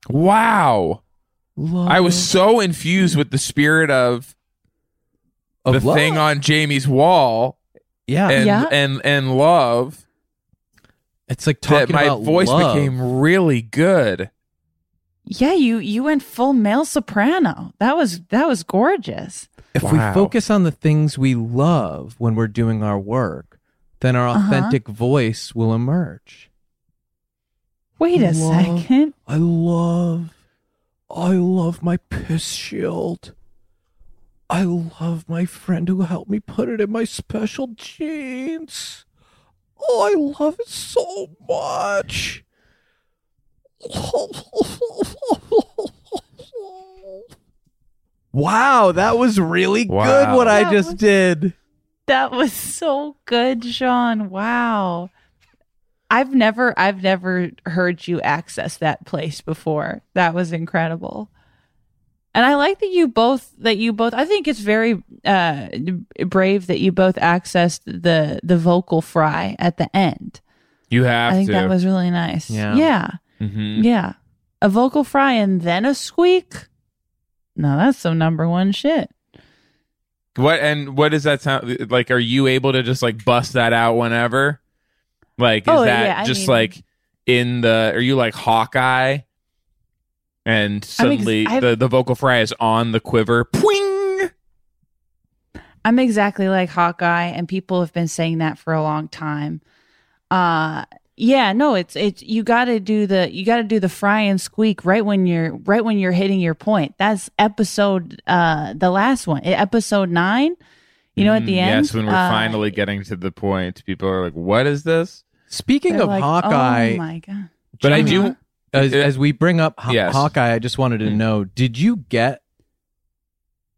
wow. I was so infused with the spirit of, Of the love. thing on Jamie's wall Yeah. and Yeah. and and love it's like that talking my about voice love. became really good. Yeah, you you went full male soprano. That was that was gorgeous. If Wow. we focus on the things we love when we're doing our work, then our Uh-huh. authentic voice will emerge. Wait a Love. second. I love, I love my piss shield. I love my friend who helped me put it in my special jeans. Oh, I love it so much. Wow, that was really good Wow. what I just was- did. That was so good, Sean. Wow. I've never I've never heard you access that place before. That was incredible. And I like that you both that you both I think it's very uh brave that you both accessed the the vocal fry at the end. You have I think to. that was really nice. Yeah. Yeah. Mhm. Yeah. A vocal fry and then a squeak. No, that's some number one shit. What and what does that sound like? Are you able to just like bust that out whenever? Like, is Oh, that yeah, just mean- like in the? Are you like Hawkeye? And suddenly I've- the the vocal fry is on the quiver. Pwing! I'm exactly like Hawkeye, and people have been saying that for a long time. Uh yeah, no, it's it's you got to do the you got to do the fry and squeak right when you're right when you're hitting your point. That's episode uh the last one, episode nine. You know, at the Mm, end. Yes, when we're uh, finally getting to the point, people are like, "What is this?" Speaking they're of like, Hawkeye, Oh my god! But I do. as, as we bring up Haw- yes. Hawkeye, I just wanted to Mm. know: Did you get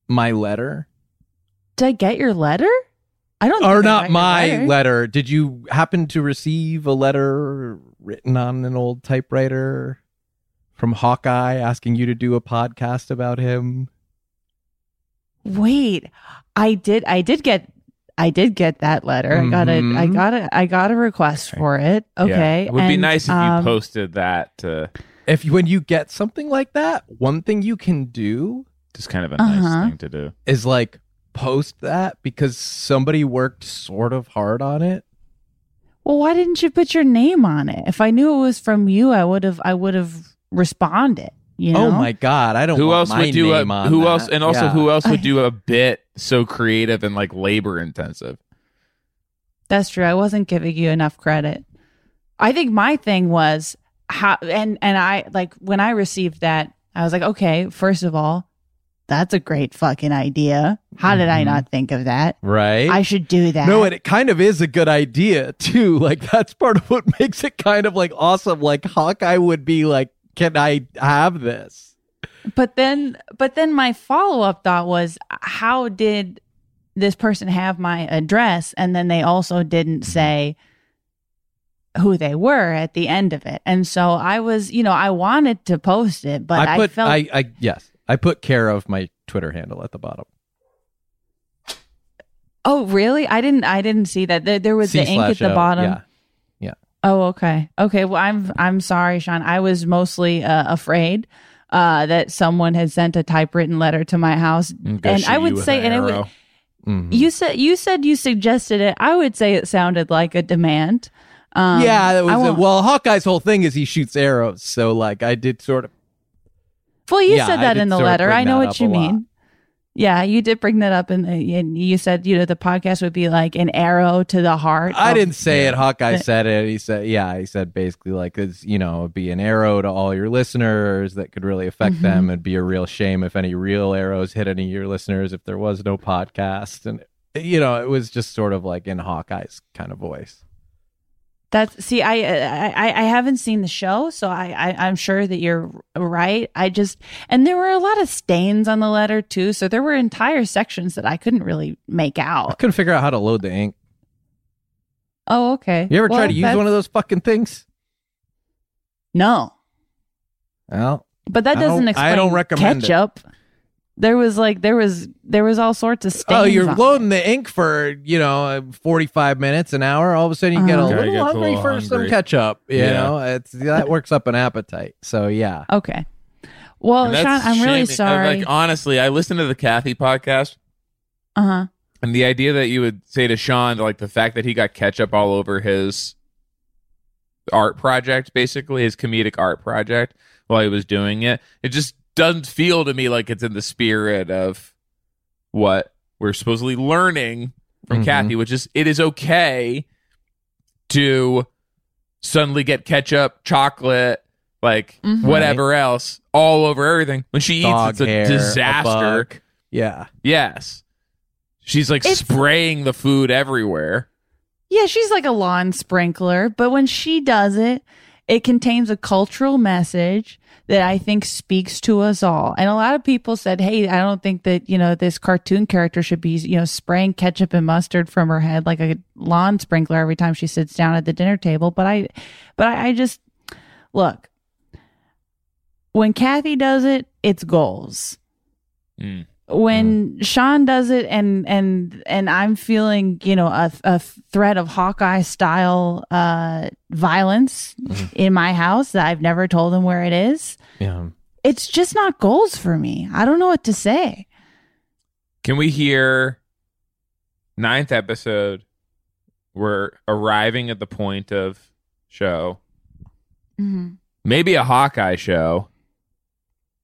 my letter, Did I get your letter? I don't. or not my letter. letter. Did you happen to receive a letter written on an old typewriter from Hawkeye asking you to do a podcast about him? Wait, I did. I did get. I did get that letter. I got a. I got a. I got a request for it. Yeah. Okay, it would be nice if you um, posted that. To, If when you get something like that, one thing you can do just kind of a Uh-huh. nice thing to do. is like post that because somebody worked sort of hard on it. Well, why didn't you put your name on it? If I knew it was from you, I would have. I would have responded. You oh know. Oh my god, I don't. Who want else my would do a? on Who that. else? And also, Yeah. who else would do a bit so creative and like labor intensive? That's true. I wasn't giving you enough credit. I think my thing was how and and I like when I received that, I was like, okay, first of all, that's a great fucking idea. How did I Mhm. not think of that? right? I should do that. No, and it kind of is a good idea too. Like that's part of what makes it kind of like awesome. Like Hawkeye would be like, "Can I have this?" but then but then my follow-up thought was how did this person have my address and then they also didn't say who they were at the end of it and so i was you know i wanted to post it but i, I put, felt I, I, yes, I put care of my Twitter handle at the bottom. oh really i didn't i didn't see that there, there was C the ink at the O, bottom Yeah, Oh, okay. Okay. Well, I'm I'm sorry, Sean. I was mostly uh, afraid uh, that someone had sent a typewritten letter to my house, And, go and shoot I would say, an and it would. Mhm. you said you said you suggested it. I would say it sounded like a demand. Um, yeah, that was I well. Hawkeye's whole thing is he shoots arrows, so like I did sort of. Well, you yeah, said that in the letter. I know what you a lot. mean. Yeah, you did bring that up, in the, and you said you know the podcast would be like an arrow to the heart. I of- didn't say it. Hawkeye But- said it. He said, "Yeah." He said basically like, "It's you know, it'd be an arrow to all your listeners that could really affect Mm-hmm. them. It'd be a real shame if any real arrows hit any of your listeners if there was no podcast." And you know, it was just sort of like in Hawkeye's kind of voice. That's see, I, I I haven't seen the show, so I, I I'm sure that you're right. I just and there were a lot of stains on the letter too, so there were entire sections that I couldn't really make I out. couldn't figure out how to load the ink. Oh, okay. You ever try to use that's- one of those fucking things? No, Well, but that I doesn't I explain don't recommend it. Ketchup. There was like there was there was all sorts of stains. Oh, you're on loading the ink for you know uh, 45 minutes, an hour. All of a sudden, you get a Uh-huh. Guy little gets a hungry little for some hungry. ketchup. You Yeah. know, it's that works up an appetite. So yeah. Okay. Well, And Sean, that's I'm really shaming- sorry. Like honestly, I listened to the Cathy podcast, uh huh. and the idea that you would say to Sean, like the fact that he got ketchup all over his art project, basically his comedic art project, while he was doing it, it just doesn't feel to me like it's in the spirit of what we're supposedly learning from Mhm. Cathy, which is it is okay to suddenly get ketchup, chocolate, like Mhm. whatever else, all over everything. When she eats, Dog it's a hair, a disaster. bug. yeah. yes, she's like It's- spraying the food everywhere. Yeah, she's like a lawn sprinkler, but when she does it, it contains a cultural message that I think speaks to us all. And a lot of people said, "Hey, I don't think that, you know, this cartoon character should be, you know, spraying ketchup and mustard from her head like a lawn sprinkler every time she sits down at the dinner table." But I but I, I just look, when Cathy does it, it's goals Mm. When Sean does it and and and I'm feeling you know a, a threat of Hawkeye style uh violence in my house that I've never told him where it is Yeah. it's just not goals for me I don't know what to say Can we hear ninth episode? We're arriving at the point of show. Mhm. Maybe a Hawkeye show.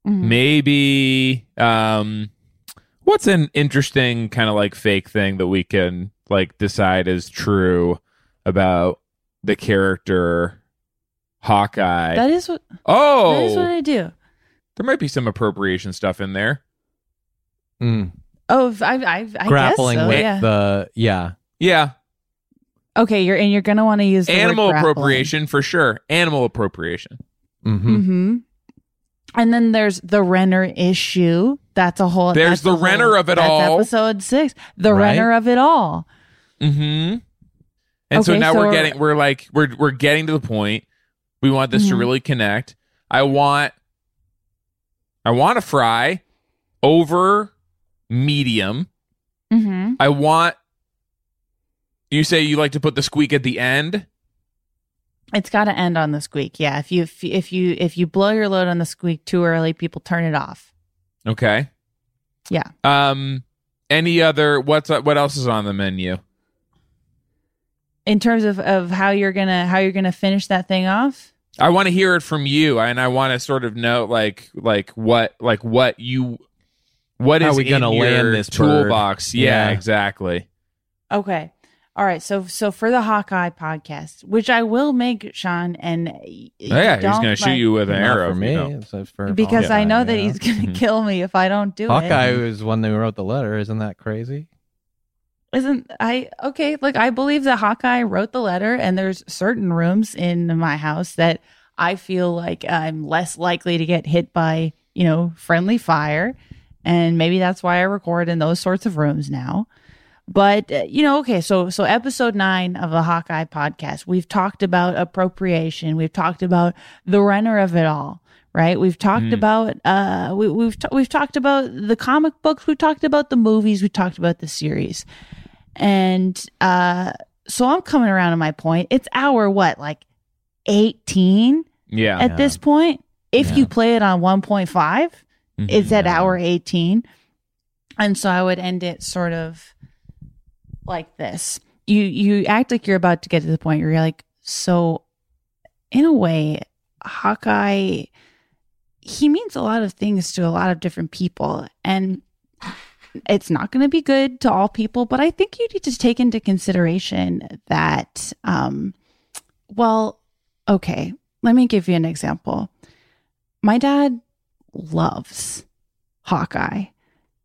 Mhm. Maybe um what's an interesting kind of like fake thing that we can like decide is true about the character Hawkeye. that is what oh, that is what I do there might be some appropriation stuff in there. Mm. oh I I, I Grappling guess so, with yeah the yeah. Yeah, okay you're and you're gonna want to use the animal grappling. appropriation for sure. Animal appropriation. Mm-hmm. Mm-hmm. And then there's the Renner issue. That's a whole. There's a the Renner whole- of it all. Episode six. The Right. Renner of it all. Mm-hmm. And so now so- we're getting we're like we're we're getting to the point. We want this to Mhm. really connect. I want I want to fry over medium. Mm-hmm. I want you say you like to put the squeak at the end. It's got to end on the squeak. Yeah. If you if, you- if you if you blow your load on the squeak too early, people turn it off. Okay. Yeah. Um any other what's what else is on the menu? In terms of of how you're gonna how you're gonna finish that thing off. I want to hear it from you and I want to sort of know like like what like what you what How is we gonna in land your this toolbox. Yeah, Yeah. exactly. Okay. All right. So so for the Hawkeye podcast, which I will make, Sean, and Oh, yeah, he's going to shoot you with an arrow. for me. you know. For because I know that yeah. he's gonna Mhm. kill me if I don't do Hawkeye it. Hawkeye was one who wrote the letter. Isn't that crazy? Isn't I okay? Look, I believe that Hawkeye wrote the letter, and there's certain rooms in my house that I feel like I'm less likely to get hit by, you know, friendly fire, and maybe that's why I record in those sorts of rooms now. But uh, you know, okay, so so episode nine of the Hawkeye podcast, we've talked about appropriation, we've talked about the Renner of it all, right? We've talked Mm. about uh, we, we've ta- we've talked about the comic books, we've talked about the movies, we've talked about the series, and uh, so I'm coming around to my point. It's hour what, like eighteen Yeah. at this point. If Yeah. you play it on 1.5, Mhm. it's at hour 18. And so I would end it sort of like this. You you act like you're about to get to the point where you're like, so in a way, Hawkeye he means a lot of things to a lot of different people and it's not going to be good to all people, but I think you need to take into consideration that um well, okay, let me give you an example. My dad loves Hawkeye.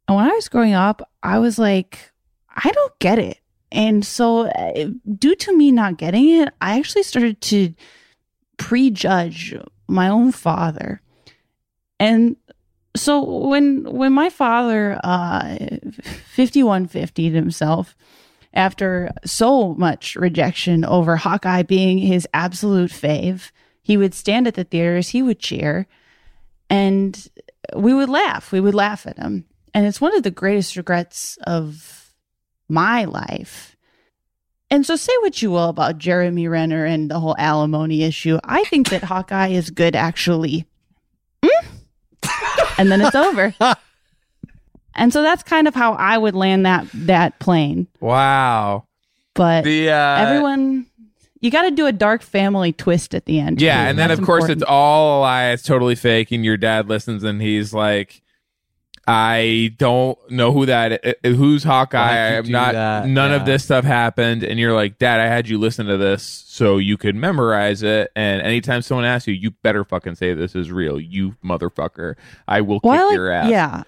And when I was growing up, I was like, I don't get it. And so, uh, due to me not getting it, I actually started to prejudge my own father. And so when when my father uh 5150'd himself after so much rejection over Hawkeye being his absolute fave, he would stand at the theaters, he would cheer, and we would laugh. We would laugh at him. and it's one of the greatest regrets of my life. And so, say what you will about Jeremy Renner and the whole alimony issue. I think that Hawkeye is good, actually. Mm? and then it's over. and so that's kind of how I would land that that plane. Wow. But The uh, everyone, you got to do a dark family twist at the end. Yeah, too. and then of course important. it's all a lie. It's totally fake, and your dad listens, and he's like, "I don't know who that who's Hawkeye. I'm not. that? None Yeah. of this stuff happened." And you're like, "Dad, I had you listen to this so you could memorize it. And anytime someone asks you, you better fucking say this is real, you motherfucker. I will kick I like- your ass." Yeah.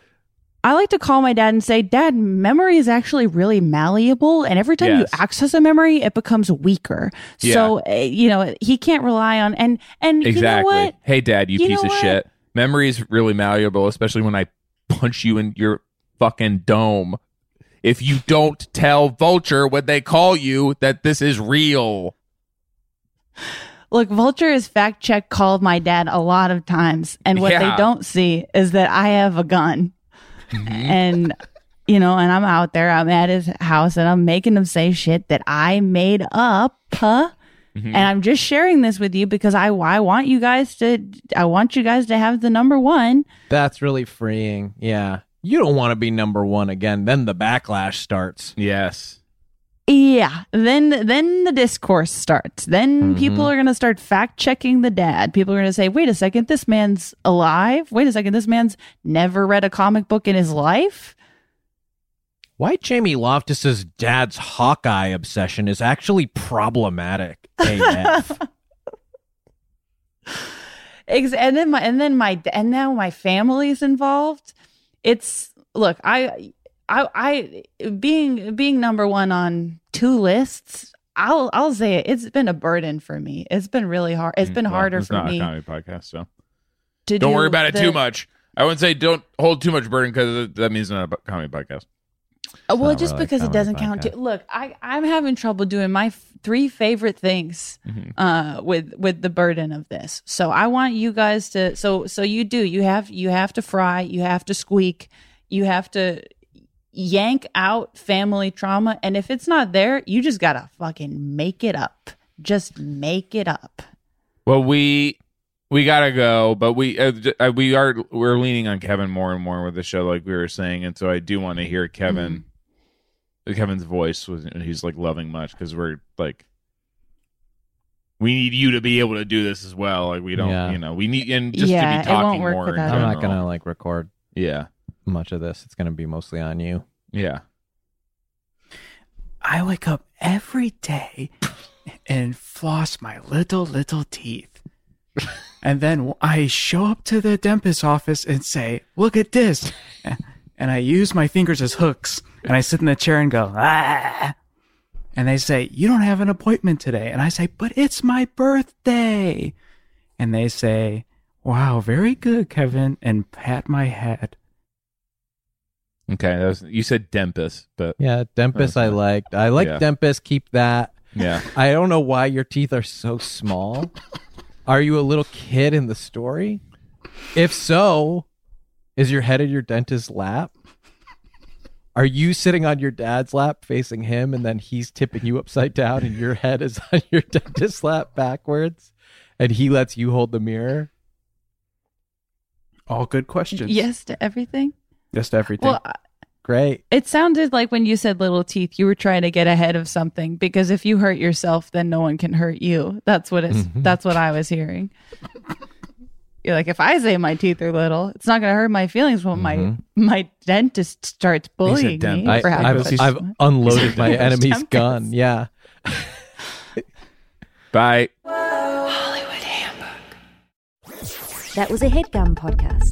I like to call my dad and say, Dad, memory is actually really malleable. And every time Yes. you access a memory, it becomes weaker. So, uh, you know, he can't rely on, and, and Exactly. you know what? Hey, Dad, you, You piece of what? shit. Memory is really malleable, especially when I punch you in your fucking dome. If you don't tell Vulture when they call you that this is real. Look, Vulture has fact check called my dad a lot of times. And what Yeah. they don't see is that I have a gun. Mm-hmm. And, you know, and I'm out there, I'm at his house and I'm making him say shit that I made up. Huh? Mhm. And I'm just sharing this with you because I, I want you guys to, I want you guys to have the number one. That's really freeing. Yeah. You don't want to be number one again. Then the backlash starts. Yes. Yeah. Then then the discourse starts. Then Mhm. people are gonna start fact checking the dad. People are gonna say, wait a second, this man's alive. Wait a second, this man's never read a comic book in his life. Why Jamie Loftus's dad's Hawkeye obsession is actually problematic. AF. And then my and then my and now my family's involved. It's look, I I I being being number one on two lists. I'll I'll say it. It's been a burden for me. It's been really hard. It's been Mm, Well, harder it's for not me a comedy podcast, so don't do worry about it too much. I wouldn't say don't hold too much burden because that means it's not a comedy podcast. Uh, well, just really because it doesn't count. Too. Look, I I'm having trouble doing my f- three favorite things Mhm. uh with with the burden of this. So I want you guys to so so you do you have you have to fry, you have to squeak, you have to yank out family trauma and if it's not there, you just got to fucking make it up. Just make it up. Well, we we gotta go, but we uh, uh, we are we're leaning on Kevin more and more with the show, like we were saying, and so I do want to hear Kevin, Kevin's voice was he's like loving much because we're like we need you to be able to do this as well. Like we don't, Yeah. you know, we need and just Yeah, to be talking more. I'm not gonna like record Yeah, much of this. It's gonna be mostly on you. yeah. I wake up every day and floss my little, little teeth. And then I show up to the dentist's office and say, Look at this. And I use my fingers as hooks. And I sit in the chair and go, Ah. And they say, You don't have an appointment today. And I say, But it's my birthday. And they say, Wow, very good, Kevin. And pat my head. Okay, that was you said Dempus, but Yeah, Dempus I Okay. liked. I like Yeah. Dempus. Keep that. yeah, I don't know why your teeth are so small. Are you a little kid in the story? If so, is your head in your dentist's lap? Are you sitting on your dad's lap facing him and then he's tipping you upside down and your head is on your dentist's lap backwards and he lets you hold the mirror? All good questions. Yes to everything. Yes to everything. Well, Great. It sounded like when you said little teeth, you were trying to get ahead of something because if you hurt yourself, then no one can hurt you. That's what it's. Mhm. That's what I was hearing. You're like, if I say my teeth are little, it's not going to hurt my feelings when Mhm. my my dentist starts bullying dent- me. I, for having I've, such- I've unloaded my enemy's dentist. gun. Yeah. bye. That was a headgum podcast.